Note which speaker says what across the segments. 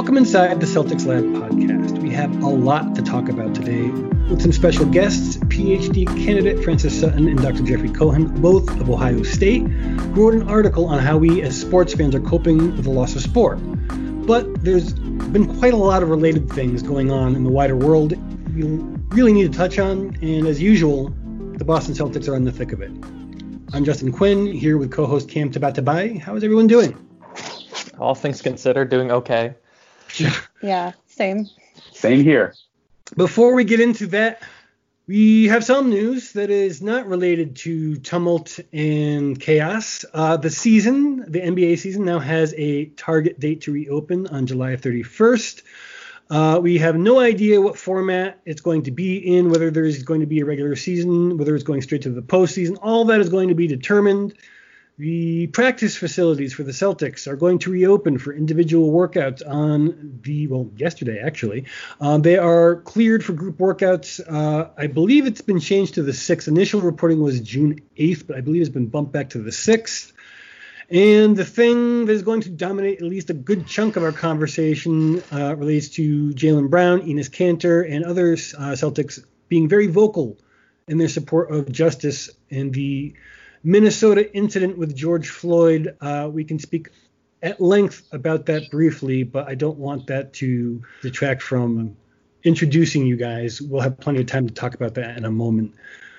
Speaker 1: Welcome inside the Celtics Lab podcast. We have a lot to talk about today with some special guests PhD candidate Frances Sutton and Dr. Jeffrey Cohen, both of Ohio State, who wrote an article on how we as sports fans are coping with the loss of sport. But there's been quite a lot of related things going on in the wider world we really need to touch on, and as usual, the Boston Celtics are in the thick of it. I'm Justin Quinn, here with co host Cam Tabatabai. How is everyone doing?
Speaker 2: All things considered, doing okay.
Speaker 3: yeah, same.
Speaker 4: Same here.
Speaker 1: Before we get into that, we have some news that is not related to tumult and chaos. Uh, the season, the NBA season, now has a target date to reopen on July 31st. Uh, we have no idea what format it's going to be in, whether there's going to be a regular season, whether it's going straight to the postseason. All that is going to be determined the practice facilities for the Celtics are going to reopen for individual workouts on the, well, yesterday actually. Um, they are cleared for group workouts. Uh, I believe it's been changed to the 6th. Initial reporting was June 8th, but I believe it's been bumped back to the 6th. And the thing that is going to dominate at least a good chunk of our conversation uh, relates to Jaylen Brown, Enes Kanter, and other uh, Celtics being very vocal in their support of justice and the Minnesota incident with George Floyd, uh, we can speak at length about that briefly, but I don't want that to detract from introducing you guys. We'll have plenty of time to talk about that in a moment.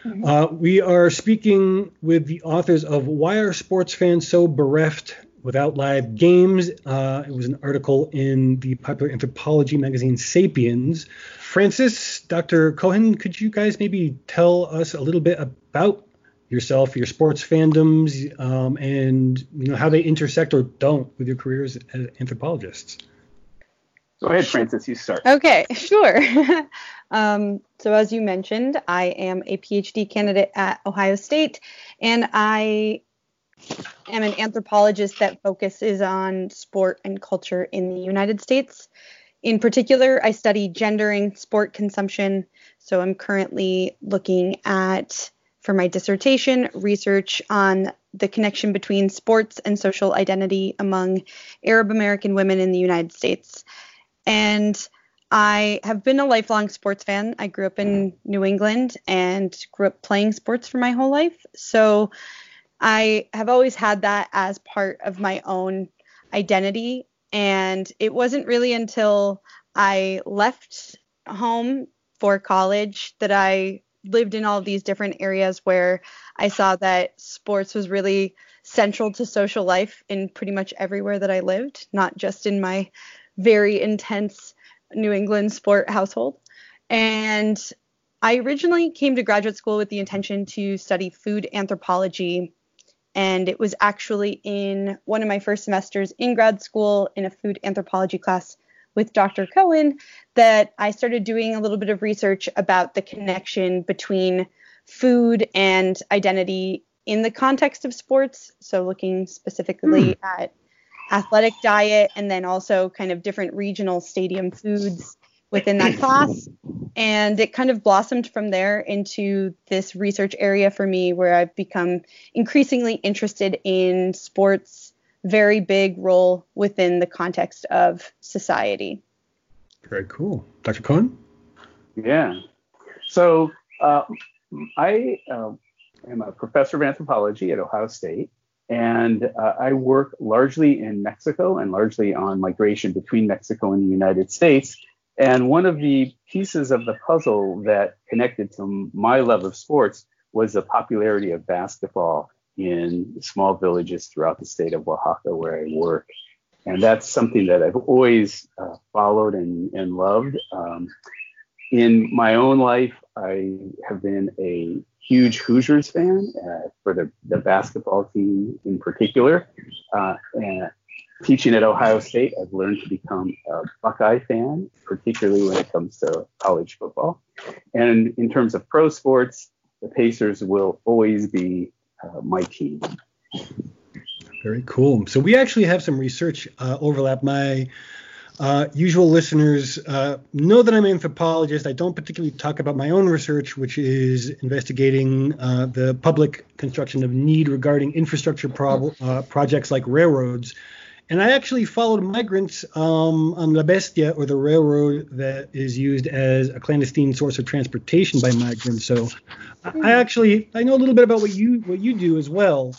Speaker 1: Mm-hmm. Uh, we are speaking with the authors of Why Are Sports Fans So Bereft Without Live Games? Uh, it was an article in the popular anthropology magazine Sapiens. Frances, Dr. Cohen, could you guys maybe tell us a little bit about yourself, your sports fandoms, um, and you know how they intersect or don't with your careers as anthropologists.
Speaker 4: Go ahead, Frances. You start.
Speaker 3: Okay, sure. um, so as you mentioned, I am a PhD candidate at Ohio State, and I am an anthropologist that focuses on sport and culture in the United States. In particular, I study gendering sport consumption. So I'm currently looking at for my dissertation, research on the connection between sports and social identity among Arab American women in the United States. And I have been a lifelong sports fan. I grew up in New England and grew up playing sports for my whole life. So I have always had that as part of my own identity. And it wasn't really until I left home for college that I lived in all these different areas where I saw that sports was really central to social life in pretty much everywhere that I lived, not just in my very intense New England sport household. And I originally came to graduate school with the intention to study food anthropology. And it was actually in one of my first semesters in grad school in a food anthropology class with Dr. Cohen that I started doing a little bit of research about the connection between food and identity in the context of sports. So, looking specifically mm. at athletic diet and then also kind of different regional stadium foods within that class. And it kind of blossomed from there into this research area for me where I've become increasingly interested in sports very big role within the context of society.
Speaker 1: Very cool. Dr. Cohen?
Speaker 4: Yeah. So uh, I uh, am a professor of anthropology at Ohio State, and uh, I work largely in Mexico and largely on migration between Mexico and the United States. And one of the pieces of the puzzle that connected to my love of sports was the popularity of basketball in small villages throughout the state of Oaxaca where I work. And that's something that I've always uh, followed and, and loved. Um, in my own life, I have been a huge Hoosiers fan uh, for the, the basketball team in particular. Uh, and teaching at Ohio State, I've learned to become a Buckeye fan, particularly when it comes to college football. And in terms of pro sports, the Pacers will always be my team.
Speaker 1: Very cool. So we actually have some research uh, overlap. My uh, usual listeners uh, know that I'm an anthropologist. I don't particularly talk about my own research, which is investigating uh, the public construction of need regarding infrastructure prob- uh, projects like railroads. And I actually followed migrants um, on La Bestia, or the railroad that is used as a clandestine source of transportation by migrants. So I actually I know a little bit about what you what you do as well.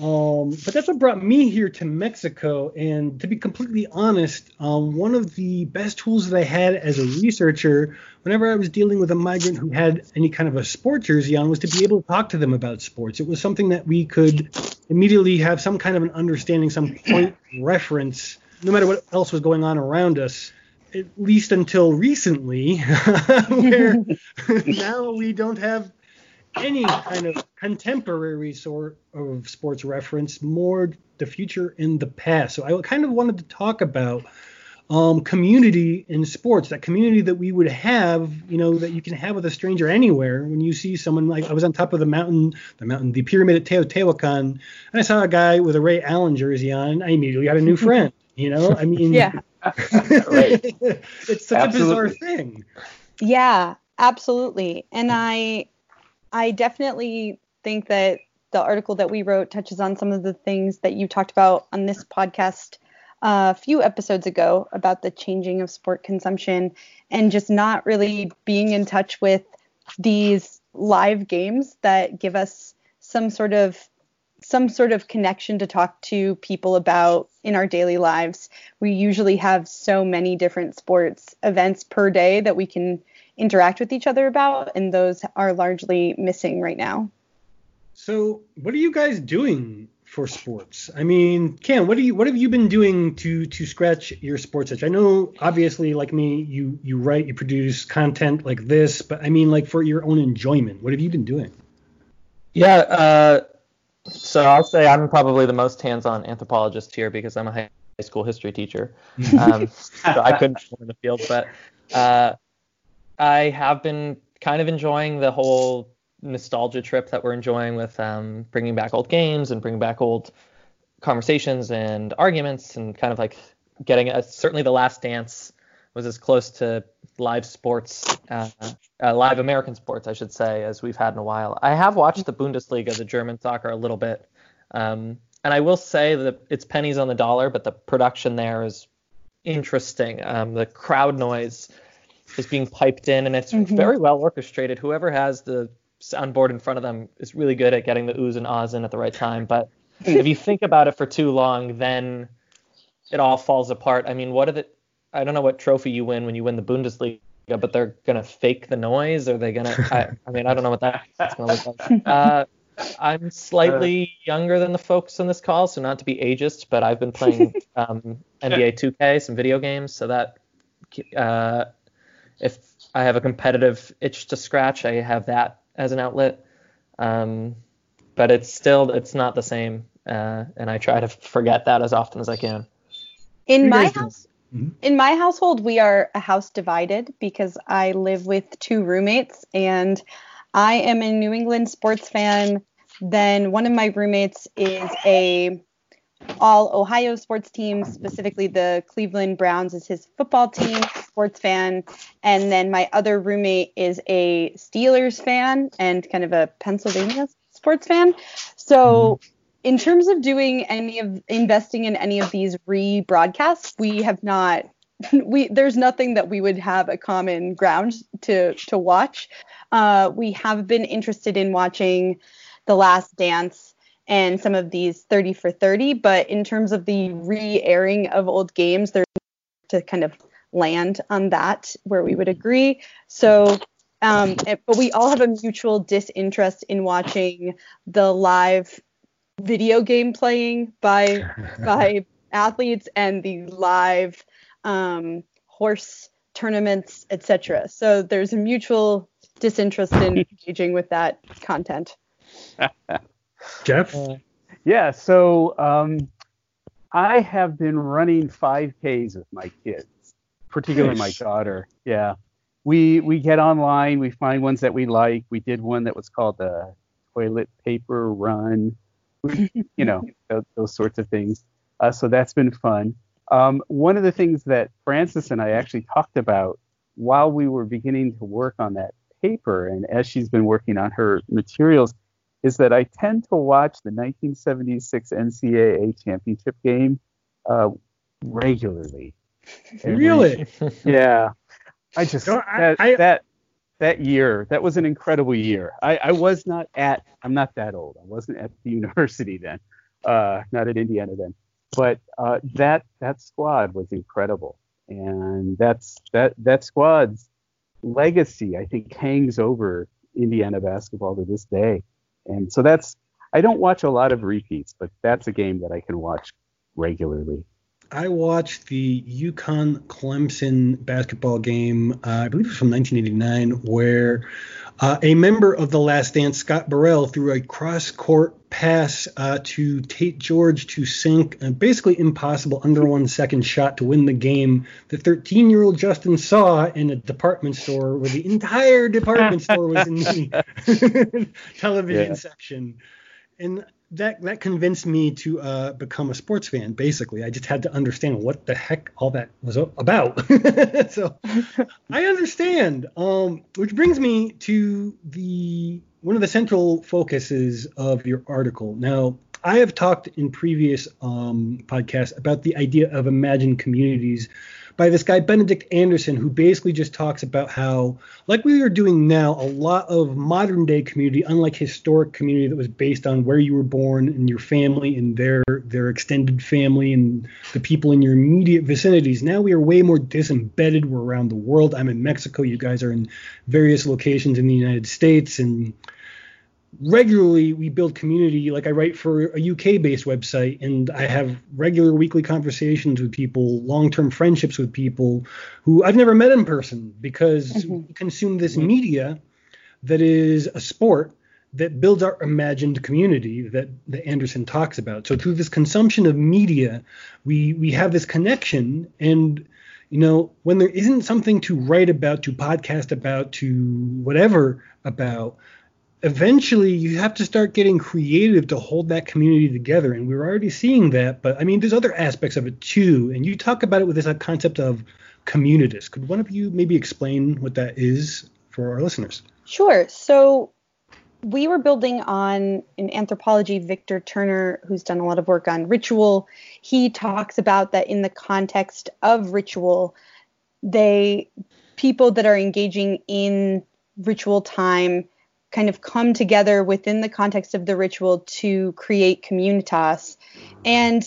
Speaker 1: Um, but that's what brought me here to Mexico. And to be completely honest, um, one of the best tools that I had as a researcher, whenever I was dealing with a migrant who had any kind of a sport jersey on, was to be able to talk to them about sports. It was something that we could immediately have some kind of an understanding, some point reference, no matter what else was going on around us. At least until recently, where now we don't have any kind of contemporary sort of sports reference, more the future and the past. So I kind of wanted to talk about um, community in sports, that community that we would have, you know, that you can have with a stranger anywhere. When you see someone like I was on top of the mountain, the mountain, the pyramid at Teotihuacan, and I saw a guy with a Ray Allen jersey on. I immediately got a new friend. You know, I mean,
Speaker 3: yeah,
Speaker 1: it's such absolutely. a bizarre thing.
Speaker 3: Yeah, absolutely. And I I definitely think that the article that we wrote touches on some of the things that you talked about on this podcast uh, a few episodes ago about the changing of sport consumption and just not really being in touch with these live games that give us some sort of some sort of connection to talk to people about in our daily lives. We usually have so many different sports events per day that we can interact with each other about, and those are largely missing right now.
Speaker 1: So, what are you guys doing for sports? I mean, Cam, what do you what have you been doing to to scratch your sports itch? I know, obviously, like me, you you write, you produce content like this, but I mean, like for your own enjoyment, what have you been doing?
Speaker 2: Yeah, uh, so I'll say I'm probably the most hands-on anthropologist here because I'm a high school history teacher. Um, so I couldn't in the field, but uh, I have been kind of enjoying the whole nostalgia trip that we're enjoying with um, bringing back old games and bringing back old conversations and arguments and kind of like getting a, certainly the last dance was as close to live sports, uh, uh, live American sports, I should say, as we've had in a while. I have watched the Bundesliga, the German soccer, a little bit, um, and I will say that it's pennies on the dollar, but the production there is interesting. Um, the crowd noise is being piped in, and it's mm-hmm. very well orchestrated. Whoever has the soundboard in front of them is really good at getting the oohs and ahs in at the right time. But if you think about it for too long, then it all falls apart. I mean, what are the I don't know what trophy you win when you win the Bundesliga, but they're gonna fake the noise. Or are they gonna? I, I mean, I don't know what that's gonna look like. Uh, I'm slightly younger than the folks on this call, so not to be ageist, but I've been playing um, NBA 2K, some video games, so that uh, if I have a competitive itch to scratch, I have that as an outlet. Um, but it's still it's not the same, uh, and I try to forget that as often as I can.
Speaker 3: In my house, mm-hmm. in my household, we are a house divided because I live with two roommates, and I am a New England sports fan. Then one of my roommates is a all Ohio sports teams, specifically the Cleveland Browns is his football team, sports fan. And then my other roommate is a Steelers fan and kind of a Pennsylvania sports fan. So mm-hmm. in terms of doing any of investing in any of these rebroadcasts, we have not we there's nothing that we would have a common ground to to watch. Uh, we have been interested in watching The Last Dance and some of these 30 for 30. But in terms of the re airing of old games, they're to kind of land on that where we would agree. So, um, but we all have a mutual disinterest in watching the live video game playing by by athletes and the live um, horse tournaments, etc. So there's a mutual disinterest in engaging with that content.
Speaker 1: Jeff?
Speaker 5: Uh, yeah, so um, I have been running 5Ks with my kids, particularly my daughter. Yeah. We we get online, we find ones that we like. We did one that was called the toilet paper run, you know, those, those, sorts of things. Uh, so that's been fun. Um, one of the things that Frances and I actually talked about while we were beginning to work on that paper, and as she's been working on her materials, is that I tend to watch the 1976 NCAA championship game uh, regularly.
Speaker 1: Really?
Speaker 5: yeah. I just
Speaker 1: No, I-
Speaker 5: that,
Speaker 1: I-
Speaker 5: that that year that was an incredible year. I, I was not at I'm not that old. I wasn't at the university then, uh, not at Indiana then. But uh, that that squad was incredible, and that's that that squad's legacy I think hangs over Indiana basketball to this day. And so that's I don't watch a lot of repeats, but that's a game that I can watch regularly.
Speaker 1: I watched the UConn Clemson basketball game, uh, I believe it was from 1989, where uh, a member of the Last Dance, Scott Burrell, threw a cross court pass uh, to Tate George to sink a basically impossible under one second shot to win the game. The 13 year old Justin saw in a department store where the entire department store was in the television
Speaker 5: Yeah.
Speaker 1: section. And that that convinced me to uh, become a sports fan. Basically, I just had to understand what the heck all that was about. so I understand. Um, which brings me to the one of the central focuses of your article. Now, I have talked in previous um, podcasts about the idea of imagined communities by this guy Benedict Anderson, who basically just talks about how, like we are doing now, a lot of modern day community, unlike historic community that was based on where you were born and your family and their their extended family and the people in your immediate vicinities. Now we are way more disembedded. We're around the world. I'm in Mexico. You guys are in various locations in the United States and regularly we build community. Like i write for a uk based website and i have regular weekly conversations with people long-term friendships with people who i've never met in person because
Speaker 3: Mhm.
Speaker 1: we consume this media that is a sport that builds our imagined community that, that anderson talks about. So through this consumption of media we we have this connection and you know when there isn't something to write about to podcast about to whatever about eventually you have to start getting creative to hold that community together and we're already seeing that but i mean there's other aspects of it too and you talk about it with this uh, concept of communitas could one of you maybe explain what that is for our listeners
Speaker 3: Sure. So we were building on in anthropology, Victor Turner, who's done a lot of work on ritual. He talks about that in the context of ritual, they people that are engaging in ritual time kind of come together within the context of the ritual to create communitas. And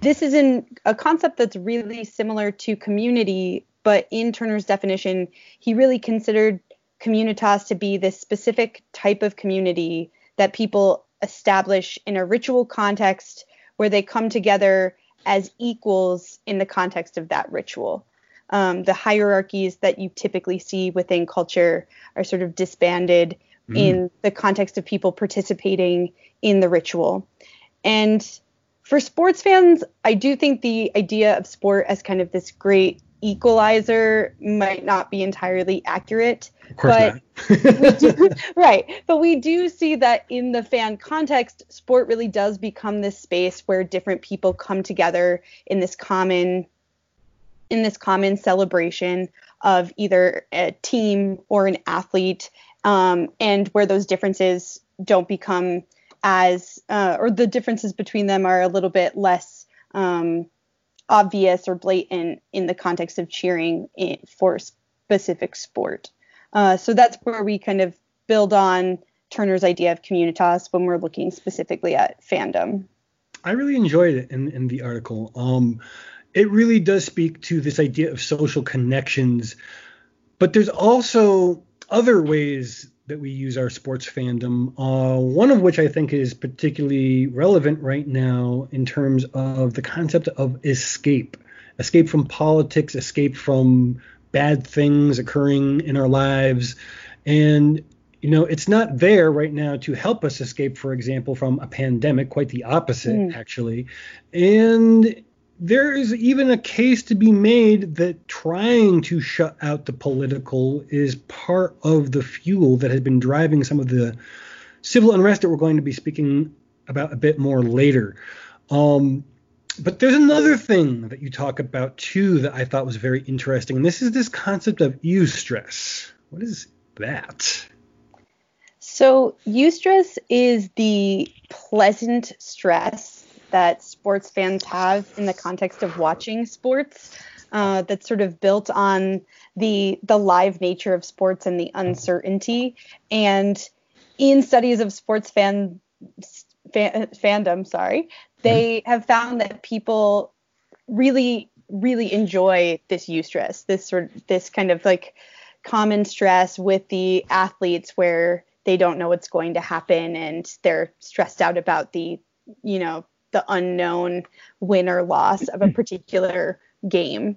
Speaker 3: this is in a concept that's really similar to community, but in Turner's definition, he really considered communitas to be this specific type of community that people establish in a ritual context where they come together as equals in the context of that ritual. Um, the hierarchies that you typically see within culture are sort of disbanded Mm-hmm. in the context of people participating in the ritual. And for sports fans, I do think the idea of sport as kind of this great equalizer might not be entirely accurate.
Speaker 1: of course
Speaker 3: But do, right. But we do see that in the fan context, sport really does become this space where different people come together in this common in this common celebration of either a team or an athlete, um, and where those differences don't become as uh, or the differences between them are a little bit less um, obvious or blatant in the context of cheering in, for specific sport. Uh, so that's where we kind of build on Turner's idea of communitas when we're looking specifically at fandom.
Speaker 1: I really enjoyed it in, in the article. Um, it really does speak to this idea of social connections, but there's also other ways that we use our sports fandom. Uh, one of which I think is particularly relevant right now in terms of the concept of escape, escape from politics, escape from bad things occurring in our lives, and you know, it's not there right now to help us escape, for example, from a pandemic, quite the opposite,
Speaker 3: Mm.
Speaker 1: actually. And there is even a case to be made that trying to shut out the political is part of the fuel that has been driving some of the civil unrest that we're going to be speaking about a bit more later. Um, but there's another thing that you talk about too that I thought was very interesting, and this is this concept of eustress. What is that?
Speaker 3: So eustress is the pleasant stress that sports fans have in the context of watching sports. Uh, that's sort of built on the the live nature of sports and the uncertainty. And in studies of sports fan, fan fandom, sorry, they have found that people really really enjoy this eustress, this sort of this kind of like common stress with the athletes where they don't know what's going to happen and they're stressed out about the you know the unknown win or loss of a mm-hmm. particular game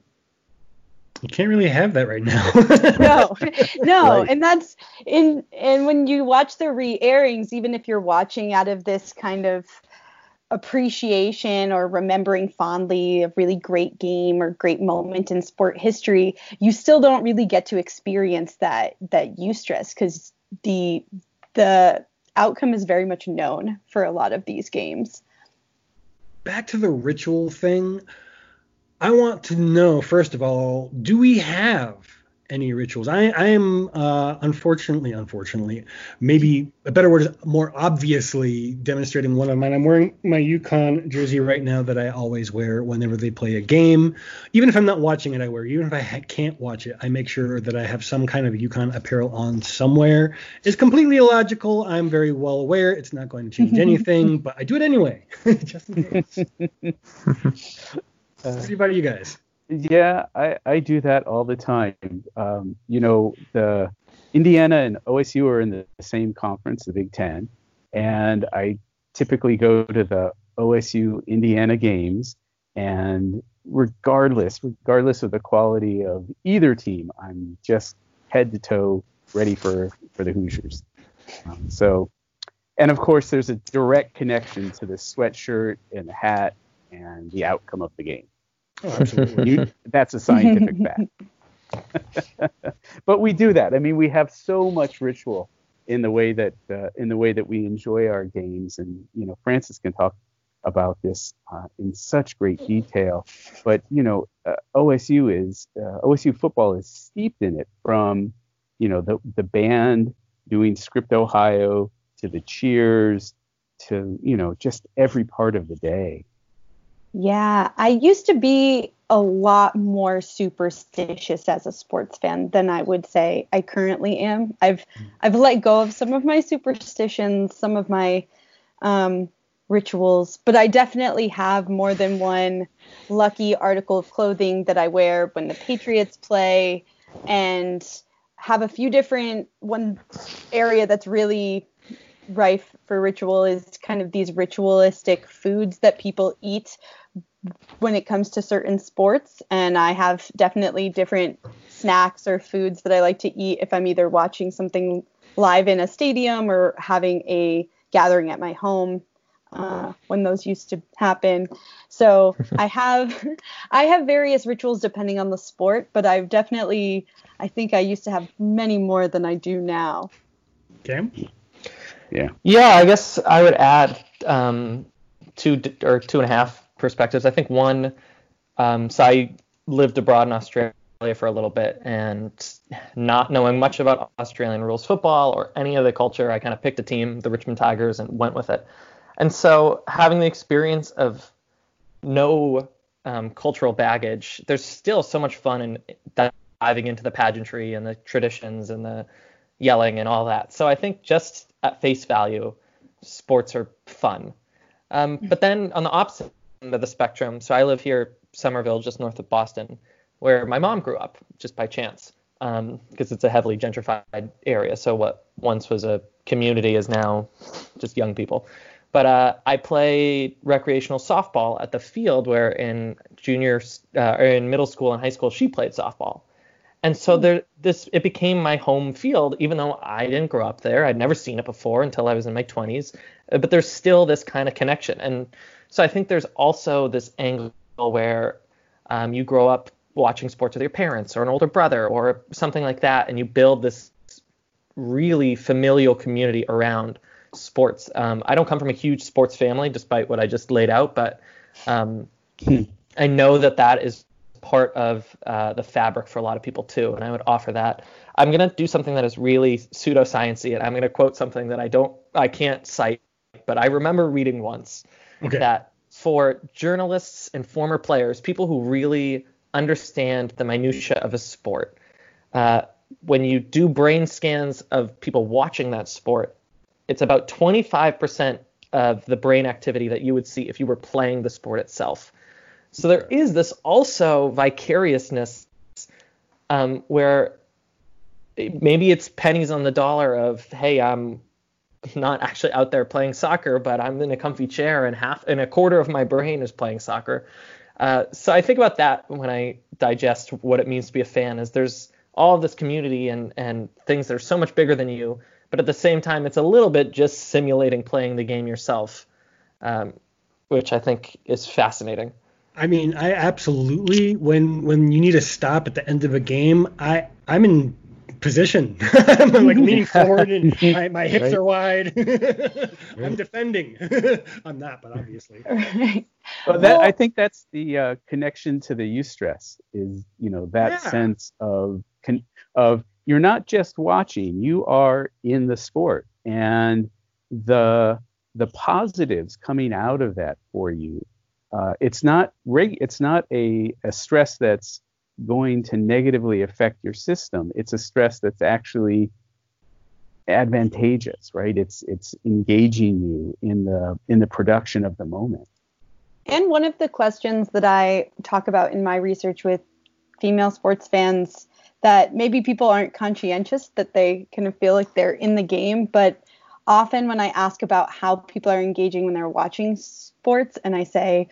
Speaker 1: you can't really have that right now
Speaker 3: no no right. and that's in and when you watch the re-airings even if you're watching out of this kind of appreciation or remembering fondly a really great game or great moment in sport history, you still don't really get to experience that that eustress because the the outcome is very much known for a lot of these games.
Speaker 1: Back to the ritual thing. I want to know first of all, do we have any rituals. I, I am uh, unfortunately, unfortunately, maybe a better word is more obviously demonstrating one of mine. I'm wearing my UConn jersey right now that I always wear whenever they play a game. Even if I'm not watching it, I wear. Even if I ha- can't watch it, I make sure that I have some kind of UConn apparel on somewhere. It's completely illogical. I'm very well aware. It's not going to change anything, but I do it anyway, just in case. uh, what about you guys?
Speaker 4: Yeah, I, I do that all the time. Um, you know, the Indiana and OSU are in the same conference, the Big Ten, and I typically go to the OSU Indiana games, and regardless, regardless of the quality of either team, I'm just head to toe ready for for the Hoosiers. Um, so, and of course, there's a direct connection to the sweatshirt and the hat and the outcome of the game. Oh, absolutely. you, that's a scientific fact. but we do that. I mean, we have so much ritual in the way that uh, in the way that we enjoy our games, and you know, Frances can talk about this uh, in such great detail. But you know, uh, OSU is uh, OSU football is steeped in it from you know the the band doing Script Ohio to the cheers to you know just every part of the day.
Speaker 3: Yeah, I used to be a lot more superstitious as a sports fan than I would say I currently am. I've I've let go of some of my superstitions, some of my um, rituals, but I definitely have more than one lucky article of clothing that I wear when the Patriots play, and have a few different. One area that's really rife for ritual is kind of these ritualistic foods that people eat when it comes to certain sports. And i have definitely different snacks or foods that i like to eat if i'm either watching something live in a stadium or having a gathering at my home uh, when those used to happen. So i have i have various rituals depending on the sport but i've definitely i think i used to have many more than i do now.
Speaker 1: Okay
Speaker 4: yeah
Speaker 2: yeah i guess i would add um, two or two and a half perspectives. I think one, um, so I lived abroad in Australia for a little bit, and not knowing much about Australian rules football or any of the culture, I kind of picked a team, the Richmond Tigers, and went with it. And so having the experience of no um, cultural baggage, there's still so much fun in diving into the pageantry and the traditions and the yelling and all that. So I think just at face value, sports are fun. Um, but then on the opposite end of the spectrum. So I live here, Somerville, just north of Boston, where my mom grew up just by chance, because um, it's a heavily gentrified area. So what once was a community is now just young people. But uh, I play recreational softball at the field where in junior uh, or in middle school and high school she played softball. And so hmm. there, this it became my home field, even though I didn't grow up there. I'd never seen it before until I was in my 20s. But there's still this kind of connection. And so I think there's also this angle where um, you grow up watching sports with your parents or an older brother or something like that, and you build this really familial community around sports. Um, I don't come from a huge sports family, despite what I just laid out, but um, hmm. I know that that is part of uh, the fabric for a lot of people too, and I would offer that. I'm gonna do something that is really pseudosciency, and I'm gonna quote something that I don't, I can't cite, but I remember reading once okay. that for journalists and former players, people who really understand the minutia of a sport. Uh, when you do brain scans of people watching that sport, it's about 25% of the brain activity that you would see if you were playing the sport itself. So there is this also vicariousness um, where maybe it's pennies on the dollar of hey I'm not actually out there playing soccer, but I'm in a comfy chair and half and a quarter of my brain is playing soccer. Uh, so I think about that when I digest what it means to be a fan. Is there's all this community and and things that are so much bigger than you, but at the same time it's a little bit just simulating playing the game yourself, um, which I think is fascinating.
Speaker 1: I mean, I absolutely when when you need to stop at the end of a game, I I'm in position. I'm like leaning forward and my, my hips right. are wide. I'm defending. I'm not, but obviously. Right.
Speaker 4: Well, that, I think that's the uh, connection to the eustress is, you know, that yeah. sense of con- of you're not just watching, you are in the sport, and the the positives coming out of that for you. Uh, it's not reg- it's not a, a stress that's going to negatively affect your system. It's a stress that's actually advantageous, right? It's it's engaging you in the in the production of the moment.
Speaker 3: And one of the questions that I talk about in my research with female sports fans that maybe people aren't conscientious that they kind of feel like they're in the game, but often when I ask about how people are engaging when they're watching sports and I say,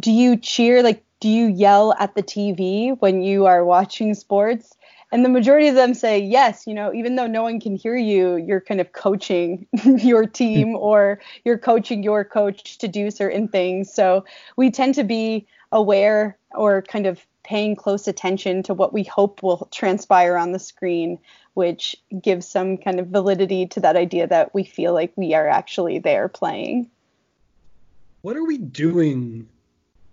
Speaker 3: do you cheer like do you yell at the TV when you are watching sports? And the majority of them say yes, you know, even though no one can hear you, you're kind of coaching your team hmm. or you're coaching your coach to do certain things. So we tend to be aware or kind of paying close attention to what we hope will transpire on the screen, which gives some kind of validity to that idea that we feel like we are actually there playing.
Speaker 1: What are we doing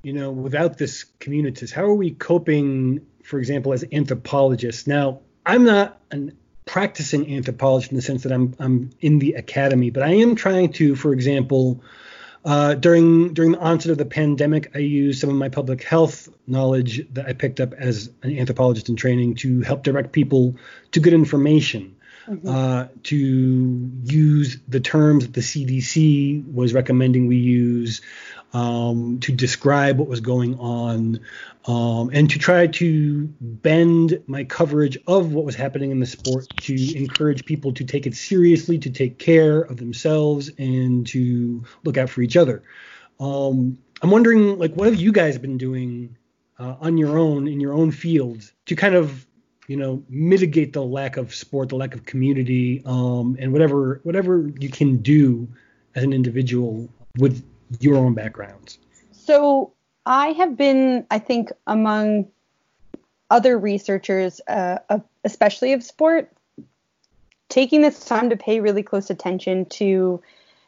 Speaker 1: you know, without this communitas, how are we coping, for example, as anthropologists? Now, I'm not a practicing anthropologist in the sense that I'm I'm in the academy, but I am trying to, for example, uh, during during the onset of the pandemic, I used some of my public health knowledge that I picked up as an anthropologist in training to help direct people to good information. Mm-hmm. Uh, to use the terms that the CDC was recommending we use um, to describe what was going on, um, and to try to bend my coverage of what was happening in the sport to encourage people to take it seriously, to take care of themselves, and to look out for each other. Um, I'm wondering, like, what have you guys been doing uh, on your own in your own field to kind of you know mitigate the lack of sport the lack of community um, and whatever whatever you can do as an individual with your own backgrounds?
Speaker 3: So I have been, I think, among other researchers, uh, especially of sport, taking this time to pay really close attention to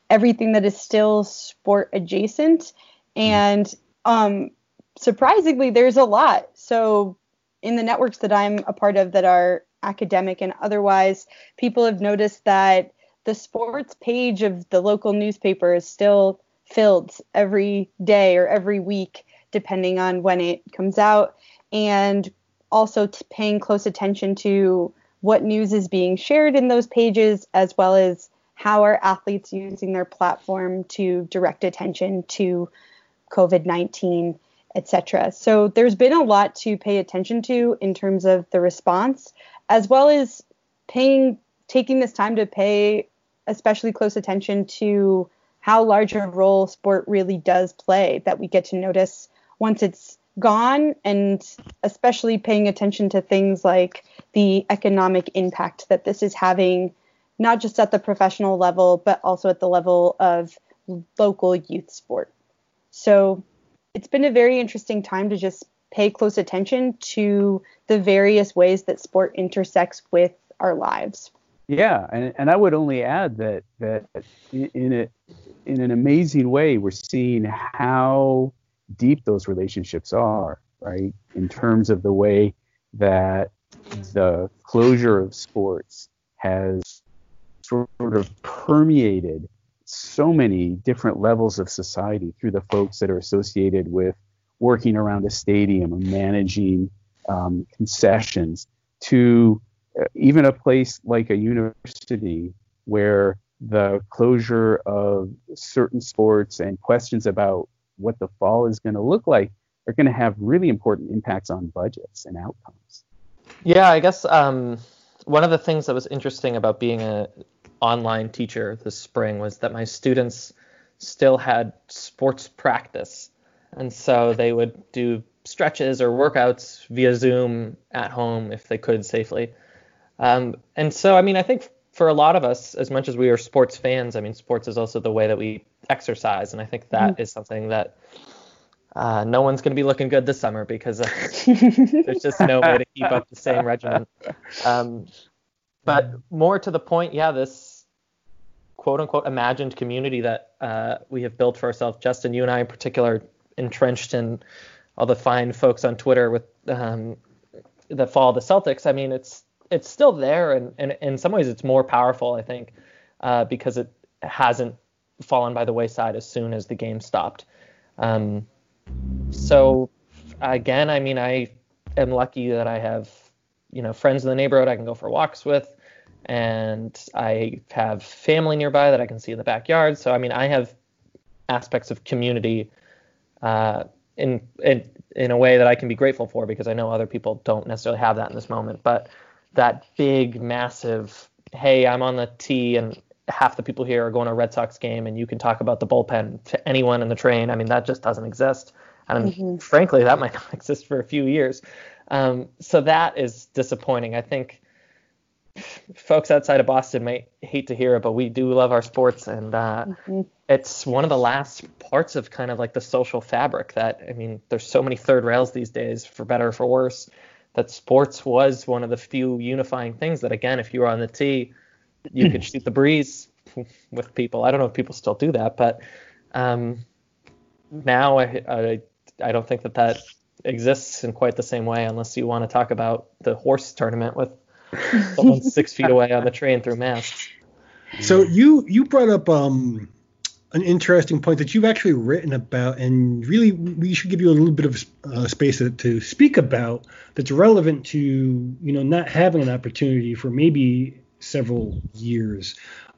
Speaker 3: everything that is still sport adjacent. And um, surprisingly, there's a lot. So in the networks that I'm a part of that are academic and otherwise, people have noticed that the sports page of the local newspaper is still filled every day or every week, depending on when it comes out, and also paying close attention to what news is being shared in those pages, as well as how are athletes using their platform to direct attention to COVID 19, etc. So there's been a lot to pay attention to in terms of the response, as well as paying taking this time to pay especially close attention to how large a role sport really does play that we get to notice once it's gone and especially paying attention to things like the economic impact that this is having not just at the professional level but also at the level of local youth sport. So it's been a very interesting time to just pay close attention to the various ways that sport intersects with our lives
Speaker 4: yeah and, and i would only add that that in it in an amazing way, we're seeing how deep those relationships are, right? In terms of the way that the closure of sports has sort of permeated so many different levels of society through the folks that are associated with working around a stadium and managing um, concessions to even a place like a university where the closure of certain sports and questions about what the fall is going to look like are going to have really important impacts on budgets and outcomes.
Speaker 2: Yeah, I guess um, one of the things that was interesting about being an online teacher this spring was that my students still had sports practice. And so they would do stretches or workouts via Zoom at home if they could safely. Um, and so, I mean, I think for a lot of us, as much as we are sports fans, I mean, sports is also the way that we exercise. And I think that mm. is something that uh, no one's going to be looking good this summer because uh, there's just no way to keep up the same regimen. Um, but more to the point, yeah, this quote unquote imagined community that uh, we have built for ourselves, Justin, you and I in particular, entrenched in all the fine folks on Twitter with um, that follow the Celtics. I mean, it's it's still there, and, and in some ways, it's more powerful, I think, uh, because it hasn't fallen by the wayside as soon as the game stopped. Um, so again, I mean, I am lucky that I have, you know, friends in the neighborhood I can go for walks with, and I have family nearby that I can see in the backyard. So I mean, I have aspects of community uh, in in in a way that I can be grateful for because I know other people don't necessarily have that in this moment. But that big, massive, hey, I'm on the T and half the people here are going to a Red Sox game and you can talk about the bullpen to anyone in the train. I mean, that just doesn't exist. And mm-hmm. frankly, that might not exist for a few years. Um, so that is disappointing. I think folks outside of Boston might hate to hear it, but we do love our sports, and uh, mm-hmm. it's one of the last parts of kind of like the social fabric. That I mean, there's so many third rails these days, for better or for worse. That sports was one of the few unifying things. That again, if you were on the T, you could shoot the breeze with people. I don't know if people still do that, but um, now I, I I don't think that that exists in quite the same way unless you want to talk about the horse tournament with someone six feet away on the train through masks.
Speaker 1: So you you brought up um, an interesting point that you've actually written about, and really we should give you a little bit of uh, space to, to, speak about that's relevant to you know not having an opportunity for maybe several years.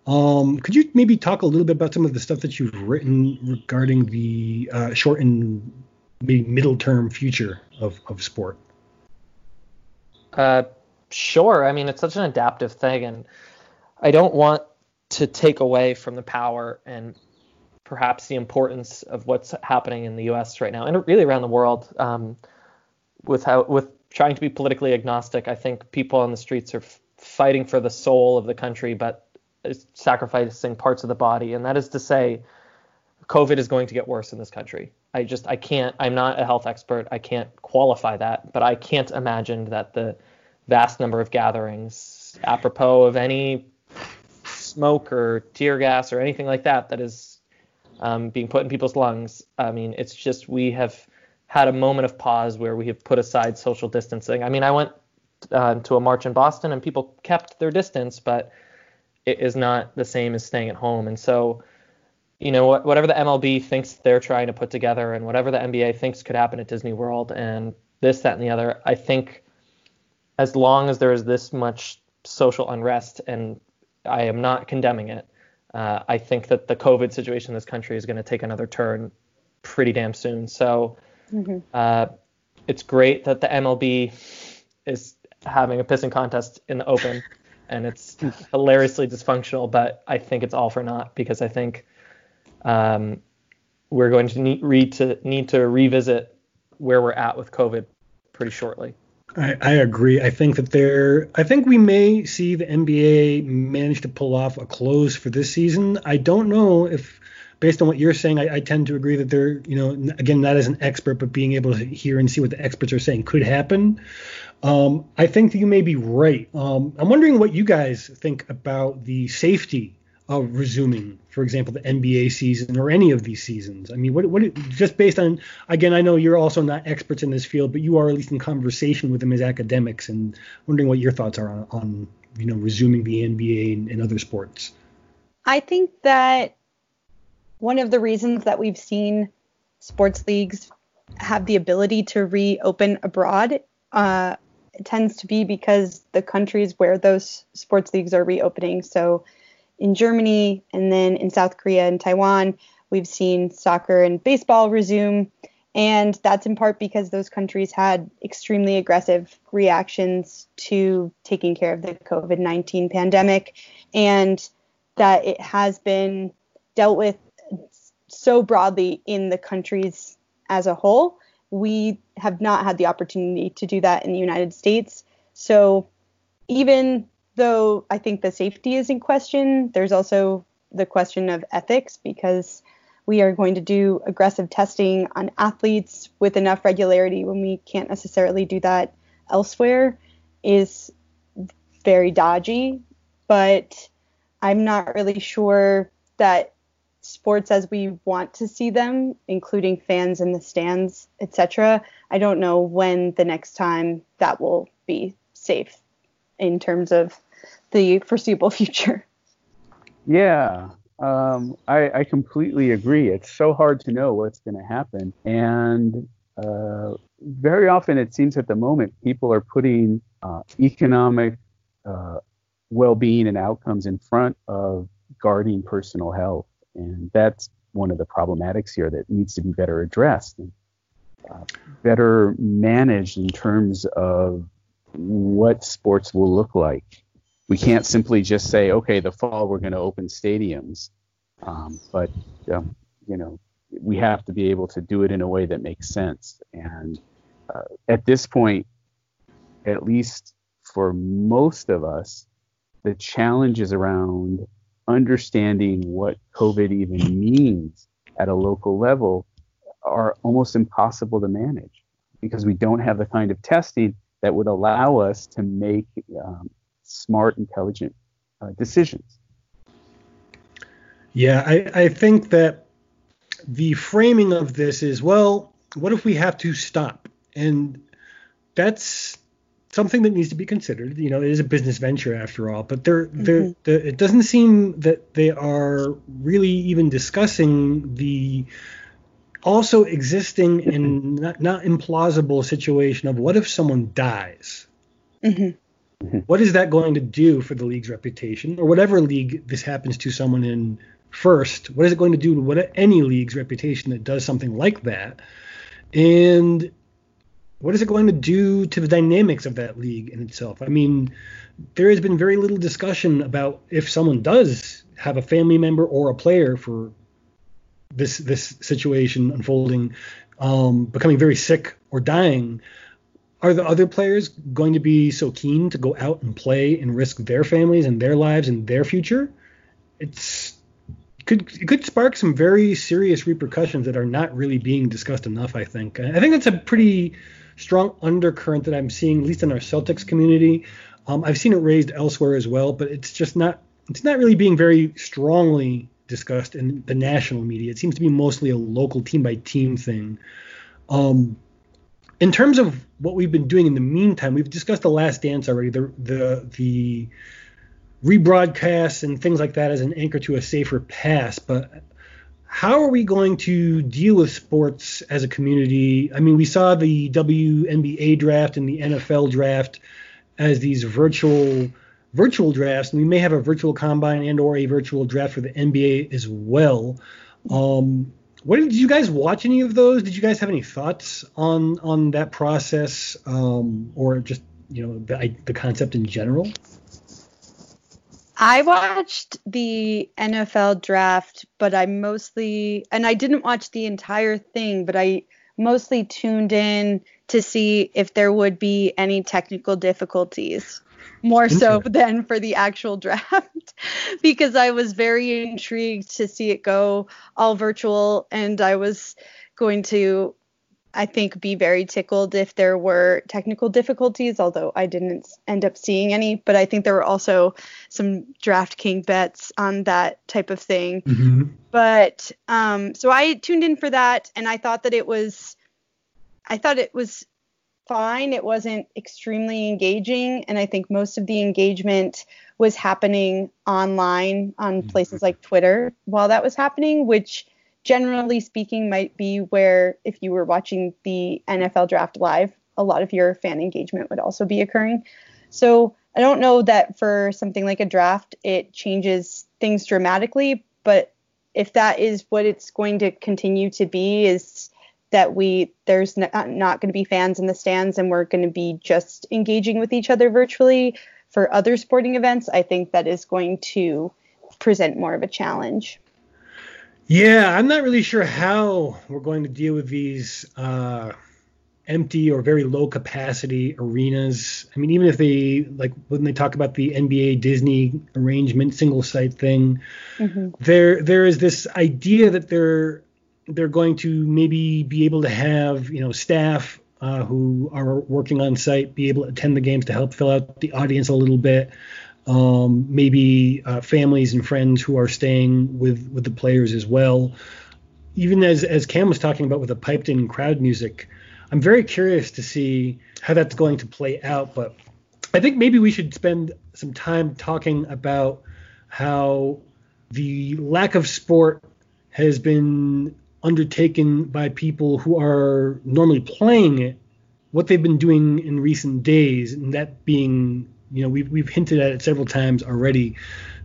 Speaker 1: Um, could you maybe talk a little bit about some of the stuff that you've written regarding the uh, short and maybe middle term future of, of sport?
Speaker 2: Uh, Sure. I mean, it's such an adaptive thing, and I don't want to take away from the power and perhaps the importance of what's happening in the U.S. right now, and really around the world. Um, with how with trying to be politically agnostic, I think people on the streets are f- fighting for the soul of the country, but sacrificing parts of the body, and that is to say, COVID is going to get worse in this country. I just I can't. I'm not a health expert. I can't qualify that, but I can't imagine that the vast number of gatherings, apropos of any smoke or tear gas or anything like that that is um, being put in people's lungs. I mean, it's just we have had a moment of pause where we have put aside social distancing. I mean, I went uh, to a march in Boston and people kept their distance, but it is not the same as staying at home. And so, you know, whatever the MLB thinks they're trying to put together and whatever the NBA thinks could happen at Disney World and this, that, and the other, I think as long as there is this much social unrest, and I am not condemning it, uh, I think that the COVID situation in this country is going to take another turn pretty damn soon. So mm-hmm. uh, it's great that the MLB is having a pissing contest in the open, and it's hilariously dysfunctional, but I think it's all for naught because I think um, we're going to need, to need to revisit where we're at with COVID pretty shortly.
Speaker 1: I, I, agree. I think that there. I think we may see the NBA manage to pull off a close for this season. I don't know if, based on what you're saying, I, I tend to agree that they're, you know, again, not as an expert, but being able to hear and see what the experts are saying could happen. Um, I think that you may be right. Um, I'm wondering what you guys think about the safety of resuming, for example, the NBA season or any of these seasons? I mean, what, what just based on again, I know you're also not experts in this field, but you are at least in conversation with them as academics, and wondering what your thoughts are on, on you know resuming the NBA and, and other sports.
Speaker 3: I think that one of the reasons that we've seen sports leagues have the ability to reopen abroad uh, tends to be because the countries where those sports leagues are reopening. So in Germany and then in South Korea and Taiwan, we've seen soccer and baseball resume. And that's in part because those countries had extremely aggressive reactions to taking care of the COVID 19 pandemic, and that it has been dealt with so broadly in the countries as a whole. We have not had the opportunity to do that in the United States. So even though I think the safety is in question, there's also the question of ethics because we are going to do aggressive testing on athletes with enough regularity when we can't necessarily do that elsewhere is very dodgy. But I'm not really sure that sports as we want to see them, including fans in the stands, etc. I don't know when the next time that will be safe in terms of the foreseeable future.
Speaker 4: Yeah, um, I, I, completely agree. It's so hard to know what's going to happen. And uh, very often it seems at the moment people are putting uh, economic uh, well being and outcomes in front of guarding personal health. And that's one of the problematics here that needs to be better addressed and uh, better managed in terms of what sports will look like we can't simply just say, okay, the fall we're going to open stadiums, um, but um, you know we have to be able to do it in a way that makes sense. And uh, at this point, at least for most of us, the challenges around understanding what COVID even means at a local level are almost impossible to manage because we don't have the kind of testing that would allow us to make um, smart, intelligent uh, decisions.
Speaker 1: Yeah, I, I think that the framing of this is well, what if we have to stop? And that's something that needs to be considered. You know, it is a business venture after all, but they're, mm-hmm. they're, they're, it doesn't seem that they are really even discussing the also existing and not, not implausible situation of what if someone dies? Mm-hmm. What is that going to do for the league's reputation, or whatever league this happens to someone in first? What is it going to do to what any league's reputation that does something like that? And what is it going to do to the dynamics of that league in itself? I mean, there has been very little discussion about if someone does have a family member or a player for this this situation unfolding, um, becoming very sick or dying are the other players going to be so keen to go out and play and risk their families and their lives and their future? It's could it could spark some very serious repercussions that are not really being discussed enough. I think. I think that's a pretty strong undercurrent that I'm seeing, at least in our Celtics community. Um, I've seen it raised elsewhere as well, but it's just not it's not really being very strongly discussed in the national media. It seems to be mostly a local team by team thing. Um, in terms of what we've been doing in the meantime, we've discussed the Last Dance already, the the the rebroadcasts and things like that as an anchor to a safer past. But how are we going to deal with sports as a community? I mean, we saw the WNBA draft and the NFL draft as these virtual virtual drafts, and we may have a virtual combine and or a virtual draft for the NBA as well. Um, what did you guys watch any of those? Did you guys have any thoughts on on that process, um, or just you know the the concept in general?
Speaker 3: I watched the NFL draft, but I mostly and I didn't watch the entire thing, but I mostly tuned in to see if there would be any technical difficulties more so than for the actual draft because I was very intrigued to see it go all virtual and I was going to I think be very tickled if there were technical difficulties, although I didn't end up seeing any. But I think there were also some DraftKings bets on that type of thing. Mm-hmm. But um, so I tuned in for that, and I thought that it was, I thought it was fine. It wasn't extremely engaging. And I think most of the engagement was happening online on mm-hmm. places like Twitter while that was happening, which generally speaking, might be where if you were watching the NFL draft live, a lot of your fan engagement would also be occurring. So I don't know that for something like a draft, it changes things dramatically, but if that is what it's going to continue to be, is that we there's not, not going to be fans in the stands and we're going to be just engaging with each other virtually for other sporting events, I think that is going to present more of a challenge.
Speaker 1: Yeah, I'm not really sure how we're going to deal with these uh, empty or very low capacity arenas. I mean, even if they like when they talk about the NBA Disney arrangement single site thing, mm-hmm. there there is this idea that they're they're going to maybe be able to have you know staff uh, who are working on site be able to attend the games to help fill out the audience a little bit. Um, maybe uh, families and friends who are staying with with the players as well. Even as as Cam was talking about with the piped in crowd music, I'm very curious to see how that's going to play out. But I think maybe we should spend some time talking about how the lack of sport has been undertaken by people who are normally playing it, what they've been doing in recent days, and that being, you know, we've, we've hinted at it several times already.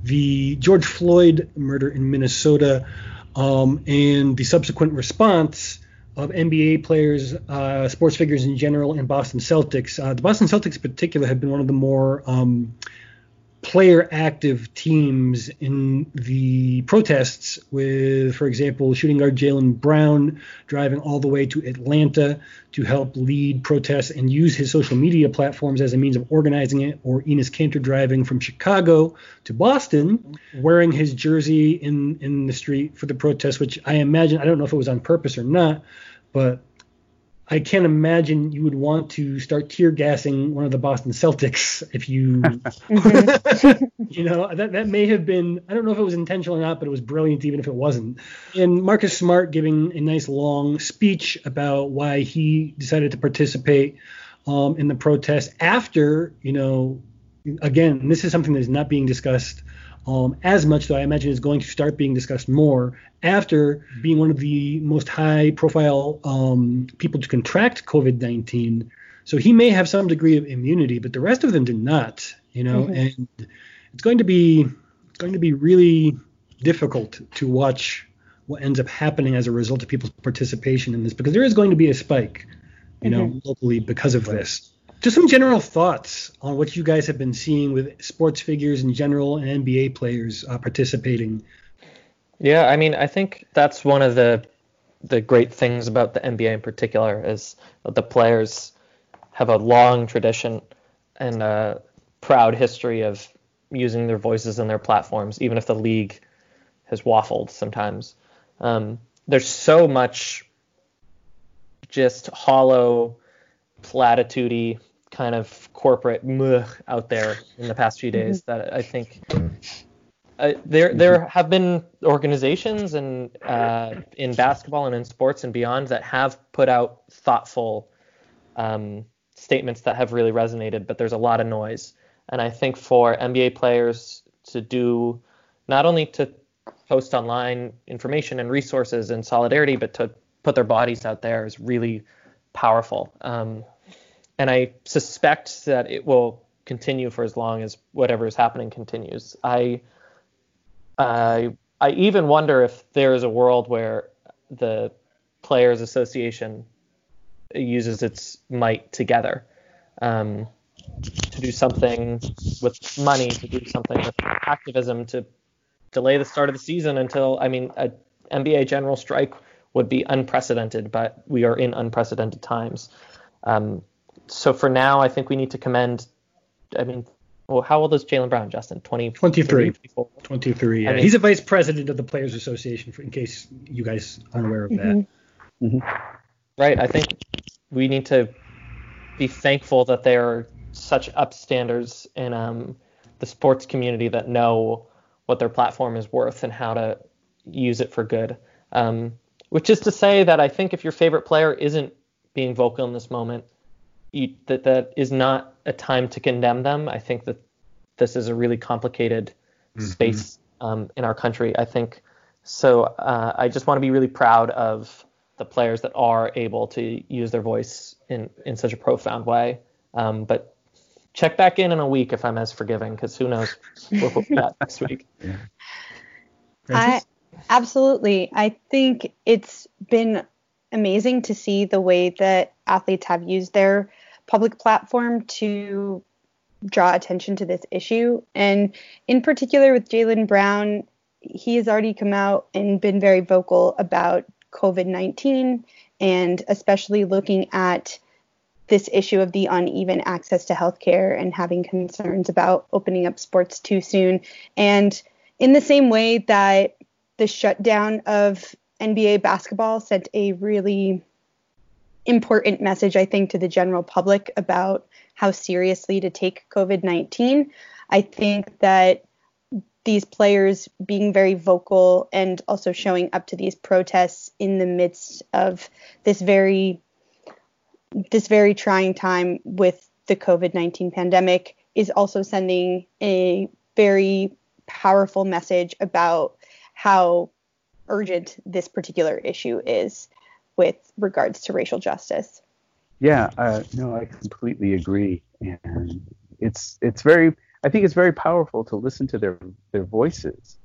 Speaker 1: The George Floyd murder in Minnesota um, and the subsequent response of NBA players, uh, sports figures in general, and Boston Celtics. Uh, the Boston Celtics, in particular, have been one of the more um, player active teams in the protests with, for example, shooting guard Jaylen Brown driving all the way to Atlanta to help lead protests and use his social media platforms as a means of organizing it, or Enes Kanter driving from Chicago to Boston wearing his jersey in, in the street for the protest, which I imagine, I don't know if it was on purpose or not, but I can't imagine you would want to start tear gassing one of the Boston Celtics if you, you know, that, that may have been, I don't know if it was intentional or not, but it was brilliant even if it wasn't. And Marcus Smart giving a nice long speech about why he decided to participate um, in the protest after, you know, again, this is something that is not being discussed um, as much, though I imagine is going to start being discussed more after being one of the most high profile um, people to contract COVID 19. So he may have some degree of immunity, but the rest of them did not, you know, mm-hmm. and it's going to be it's going to be really difficult to watch what ends up happening as a result of people's participation in this because there is going to be a spike, you mm-hmm. know, locally because of this. Just some general thoughts on what you guys have been seeing with sports figures in general and NBA players uh, participating.
Speaker 2: Yeah, I mean, I think that's one of the the great things about the NBA in particular is the players have a long tradition and a proud history of using their voices and their platforms, even if the league has waffled sometimes. Um, there's so much just hollow, platitude kind of corporate out there in the past few days mm-hmm. that I think uh, there there have been organizations and uh, in basketball and in sports and beyond that have put out thoughtful um, statements that have really resonated, but there's a lot of noise. And I think for NBA players to do not only to post online information and resources and solidarity, but to put their bodies out there is really powerful. Um, and I suspect that it will continue for as long as whatever is happening continues. I I I even wonder if there is a world where the players association uses its might together um, to do something with money, to do something with activism, to delay the start of the season until I mean a NBA general strike would be unprecedented, but we are in unprecedented times. Um, so for now, I think we need to commend. I mean, well, how old is Jaylen Brown, Justin? 20,
Speaker 1: 23. 23. Yeah. I mean, He's a vice president of the Players Association, for, in case you guys aren't aware of that. Mm-hmm.
Speaker 2: Mm-hmm. Right. I think we need to be thankful that they are such upstanders in um, the sports community that know what their platform is worth and how to use it for good. Um, which is to say that I think if your favorite player isn't being vocal in this moment, you, that that is not a time to condemn them. I think that this is a really complicated mm-hmm. space um, in our country. I think So uh, I just want to be really proud of the players that are able to use their voice in, in such a profound way. Um, but check back in in a week if I'm as forgiving, because who knows what we'll be at next week. Yeah.
Speaker 3: I absolutely. I think it's been amazing to see the way that athletes have used their public platform to draw attention to this issue. And in particular with Jaylen Brown, he has already come out and been very vocal about COVID 19 and especially looking at this issue of the uneven access to healthcare and having concerns about opening up sports too soon. And in the same way that the shutdown of NBA basketball sent a really important message, I think, to the general public about how seriously to take COVID 19. I think that these players being very vocal and also showing up to these protests in the midst of this very this very trying time with the COVID-19 pandemic is also sending a very powerful message about how urgent this particular issue is with regards to racial justice.
Speaker 4: Yeah, uh, no, I completely agree, and it's it's very. I think it's very powerful to listen to their their voices.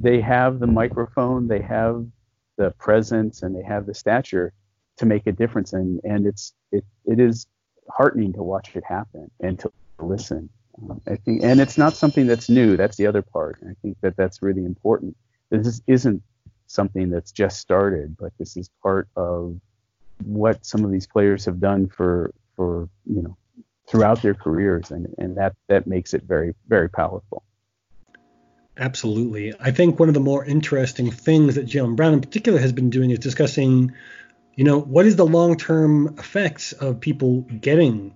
Speaker 4: They have the microphone, they have the presence, and they have the stature to make a difference. And and it's it it is heartening to watch it happen and to listen. I think, and it's not something that's new. That's the other part. I think that that's really important. This isn't something that's just started, but this is part of what some of these players have done for for you know throughout their careers, and and that that makes it very very powerful.
Speaker 1: Absolutely, I think one of the more interesting things that Jaylen Brown in particular has been doing is discussing, you know, what is the long-term effects of people getting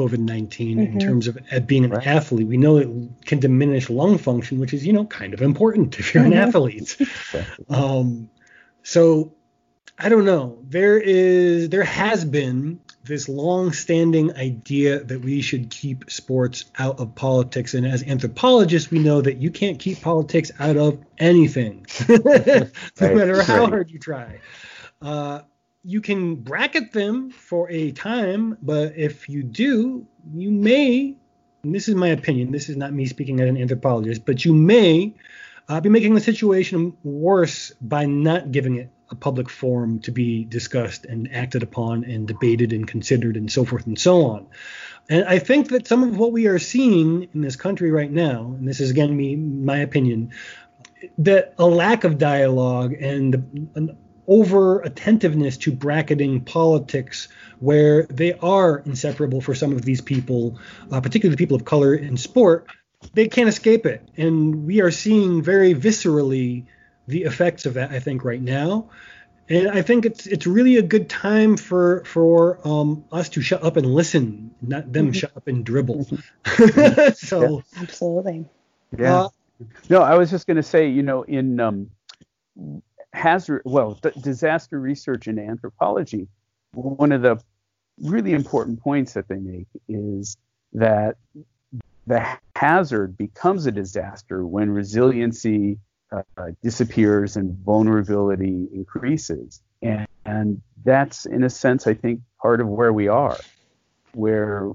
Speaker 1: COVID-19 mm-hmm. in terms of being an right. athlete. We know it can diminish lung function, which is, you know, kind of important if you're mm-hmm. an athlete. um, so I don't know. There is there has been this long-standing idea that we should keep sports out of politics, and as anthropologists, we know that you can't keep politics out of anything, no right. matter how right. hard you try. Uh, you can bracket them for a time, but if you do, you may, and this is my opinion, this is not me speaking as an anthropologist, but you may uh, be making the situation worse by not giving it a public forum to be discussed and acted upon and debated and considered and so forth and so on. And I think that some of what we are seeing in this country right now, and this is again me my opinion, that a lack of dialogue and an over attentiveness to bracketing politics where they are inseparable for some of these people, uh, particularly the people of color in sport, they can't escape it. And we are seeing very viscerally the effects of that, I think, right now. And I think it's it's really a good time for for um, us to shut up and listen, not them mm-hmm. shut up and dribble.
Speaker 3: Mm-hmm. so yeah. absolutely.
Speaker 4: Yeah. Uh, no, I was just going to say, you know, in um, hazard, well, disaster research and anthropology, one of the really important points that they make is that the hazard becomes a disaster when resiliency uh, disappears and vulnerability increases. And, and that's, in a sense, I think, part of where we are, where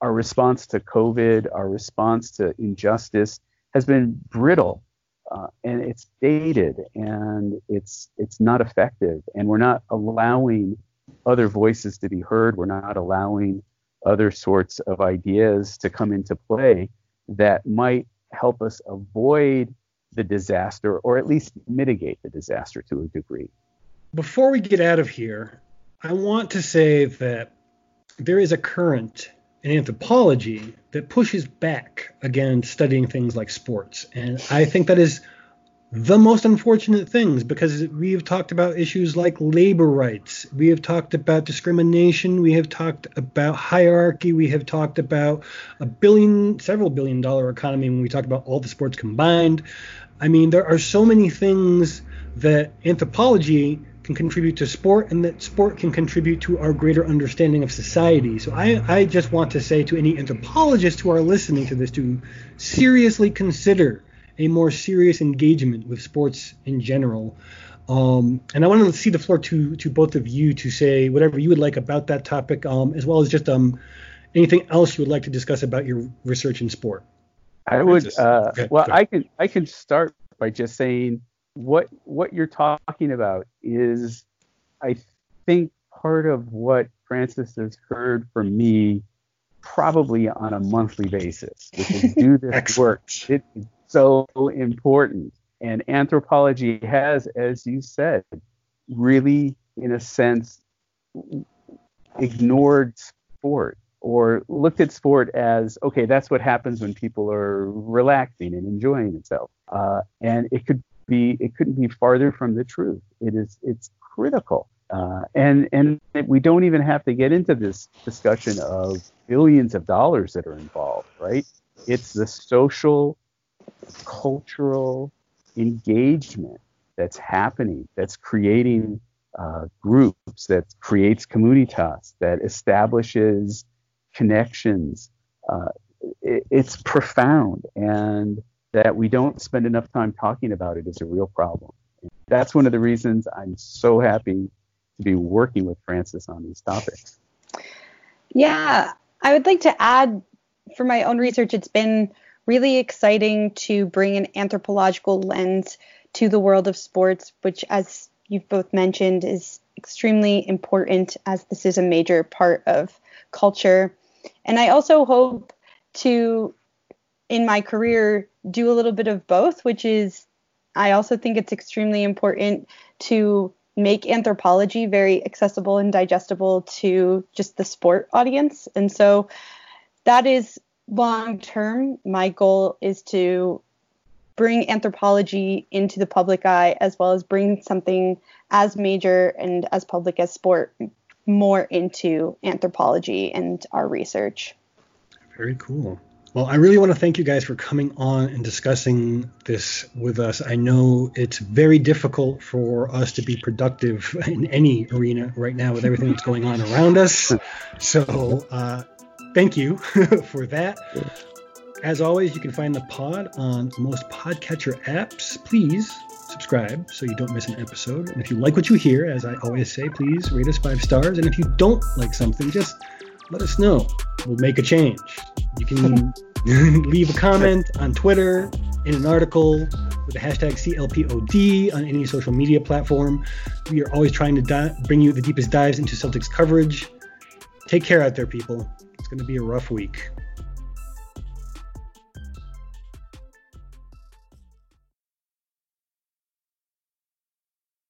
Speaker 4: our response to COVID, our response to injustice has been brittle uh, and it's dated and it's it's not effective. And we're not allowing other voices to be heard. We're not allowing other sorts of ideas to come into play that might help us avoid the disaster or at least mitigate the disaster to a degree.
Speaker 1: Before we get out of here i want to say that there is a current in anthropology that pushes back against studying things like sports. And I think that is the most unfortunate things because we have talked about issues like labor rights, we have talked about discrimination, we have talked about hierarchy, we have talked about a billion, several billion dollar economy when we talk about all the sports combined. I mean, there are so many things that anthropology can contribute to sport and that sport can contribute to our greater understanding of society. So I, I just want to say to any anthropologists who are listening to this to seriously consider a more serious engagement with sports in general. Um, and I want to see the floor to to both of you to say whatever you would like about that topic, um, as well as just um, anything else you would like to discuss about your research in sport.
Speaker 4: I would. Uh, okay, well, I can I can start by just saying what what you're talking about is, I think, part of what Frances has heard from me probably on a monthly basis, which is do this work. It is so important. And anthropology has, as you said, really, in a sense, ignored sport or looked at sport as okay, that's what happens when people are relaxing and enjoying themselves. Uh, and it could be, it couldn't be farther from the truth. It is, it's critical. Uh, and and we don't even have to get into this discussion of billions of dollars that are involved, right? It's the social, cultural engagement that's happening, that's creating uh, groups, that creates communitas, that establishes connections. Uh, it, it's profound, and that we don't spend enough time talking about it is a real problem. That's one of the reasons I'm so happy to be working with Frances on these topics.
Speaker 3: Yeah, I would like to add for my own research, it's been really exciting to bring an anthropological lens to the world of sports, which, as you've both mentioned, is extremely important as this is a major part of culture. And I also hope to, in my career, do a little bit of both, which is I also think it's extremely important to make anthropology very accessible and digestible to just the sport audience. And so that is long term. My goal is to bring anthropology into the public eye as well as bring something as major and as public as sport more into anthropology and our research.
Speaker 1: Very cool. Well, I really want to thank you guys for coming on and discussing this with us. I know it's very difficult for us to be productive in any arena right now with everything that's going on around us. So, uh, thank you for that. As always, you can find the pod on most podcatcher apps. Please subscribe so you don't miss an episode. And if you like what you hear, as I always say, please rate us five stars. And if you don't like something, just let us know. We'll make a change. You can leave a comment on Twitter, in an article with the hashtag CLPOD on any social media platform. We are always trying to di- bring you the deepest dives into Celtics coverage. Take care out there, people. It's going to be a rough week.